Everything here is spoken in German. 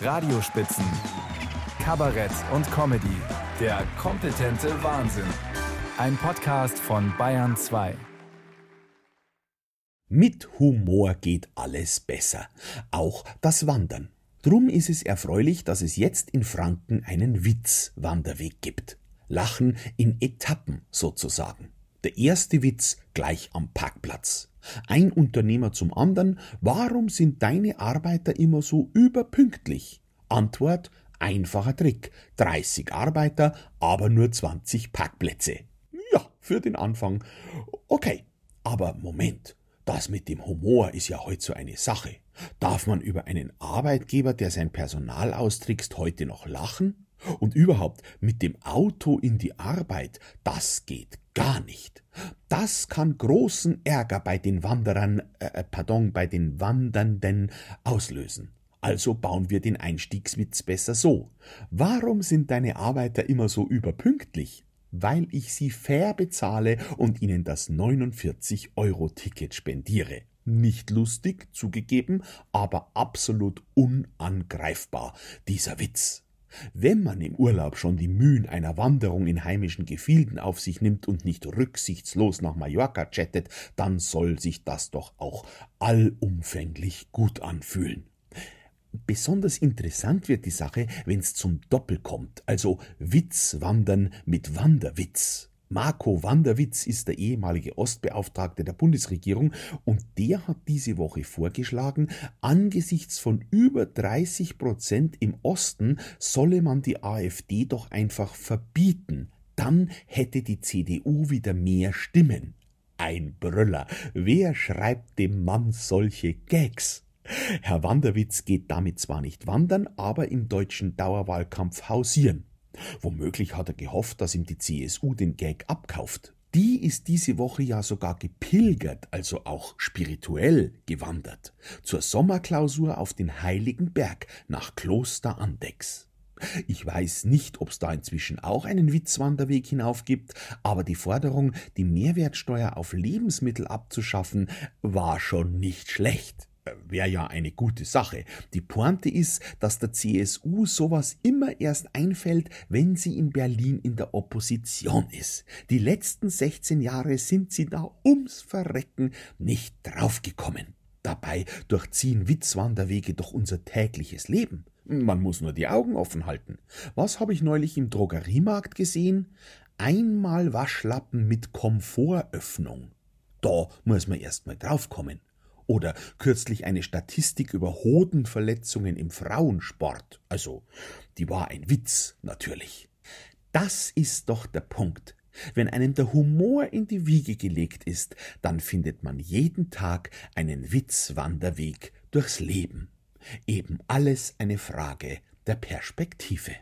Radiospitzen, Kabarett und Comedy. Der kompetente Wahnsinn. Ein Podcast von Bayern 2. Mit Humor geht alles besser, auch das Wandern. Drum ist es erfreulich, dass es jetzt in Franken einen Witz-Wanderweg gibt. Lachen in Etappen sozusagen. Der erste Witz gleich am Parkplatz. Ein Unternehmer zum anderen, warum sind deine Arbeiter immer so überpünktlich? Antwort, einfacher Trick. 30 Arbeiter, aber nur 20 Parkplätze. Ja, für den Anfang. Okay. Aber Moment. Das mit dem Humor ist ja heute so eine Sache. Darf man über einen Arbeitgeber, der sein Personal austrickst, heute noch lachen? Und überhaupt mit dem Auto in die Arbeit, das geht gar nicht. Das kann großen Ärger bei den Wanderern, äh, äh, pardon, bei den Wandernden auslösen. Also bauen wir den Einstiegswitz besser so. Warum sind deine Arbeiter immer so überpünktlich? Weil ich sie fair bezahle und ihnen das 49-Euro-Ticket spendiere. Nicht lustig, zugegeben, aber absolut unangreifbar, dieser Witz. Wenn man im Urlaub schon die Mühen einer Wanderung in heimischen Gefilden auf sich nimmt und nicht rücksichtslos nach Mallorca chattet, dann soll sich das doch auch allumfänglich gut anfühlen. Besonders interessant wird die Sache, wenn's zum Doppel kommt, also Witzwandern mit Wanderwitz. Marco Wanderwitz ist der ehemalige Ostbeauftragte der Bundesregierung und der hat diese Woche vorgeschlagen, angesichts von über 30 Prozent im Osten solle man die AfD doch einfach verbieten. Dann hätte die CDU wieder mehr Stimmen. Ein Brüller. Wer schreibt dem Mann solche Gags? Herr Wanderwitz geht damit zwar nicht wandern, aber im deutschen Dauerwahlkampf hausieren. Womöglich hat er gehofft, dass ihm die CSU den Gag abkauft. Die ist diese Woche ja sogar gepilgert, also auch spirituell gewandert, zur Sommerklausur auf den Heiligen Berg nach Kloster Andex. Ich weiß nicht, ob's da inzwischen auch einen Witzwanderweg hinauf gibt, aber die Forderung, die Mehrwertsteuer auf Lebensmittel abzuschaffen, war schon nicht schlecht wäre ja eine gute Sache. Die Pointe ist, dass der CSU sowas immer erst einfällt, wenn sie in Berlin in der Opposition ist. Die letzten 16 Jahre sind sie da ums Verrecken nicht draufgekommen. Dabei durchziehen Witzwanderwege doch unser tägliches Leben. Man muss nur die Augen offen halten. Was habe ich neulich im Drogeriemarkt gesehen? Einmal Waschlappen mit Komfortöffnung. Da muss man erst mal draufkommen. Oder kürzlich eine Statistik über Hodenverletzungen im Frauensport. Also, die war ein Witz, natürlich. Das ist doch der Punkt. Wenn einem der Humor in die Wiege gelegt ist, dann findet man jeden Tag einen Witzwanderweg durchs Leben. Eben alles eine Frage der Perspektive.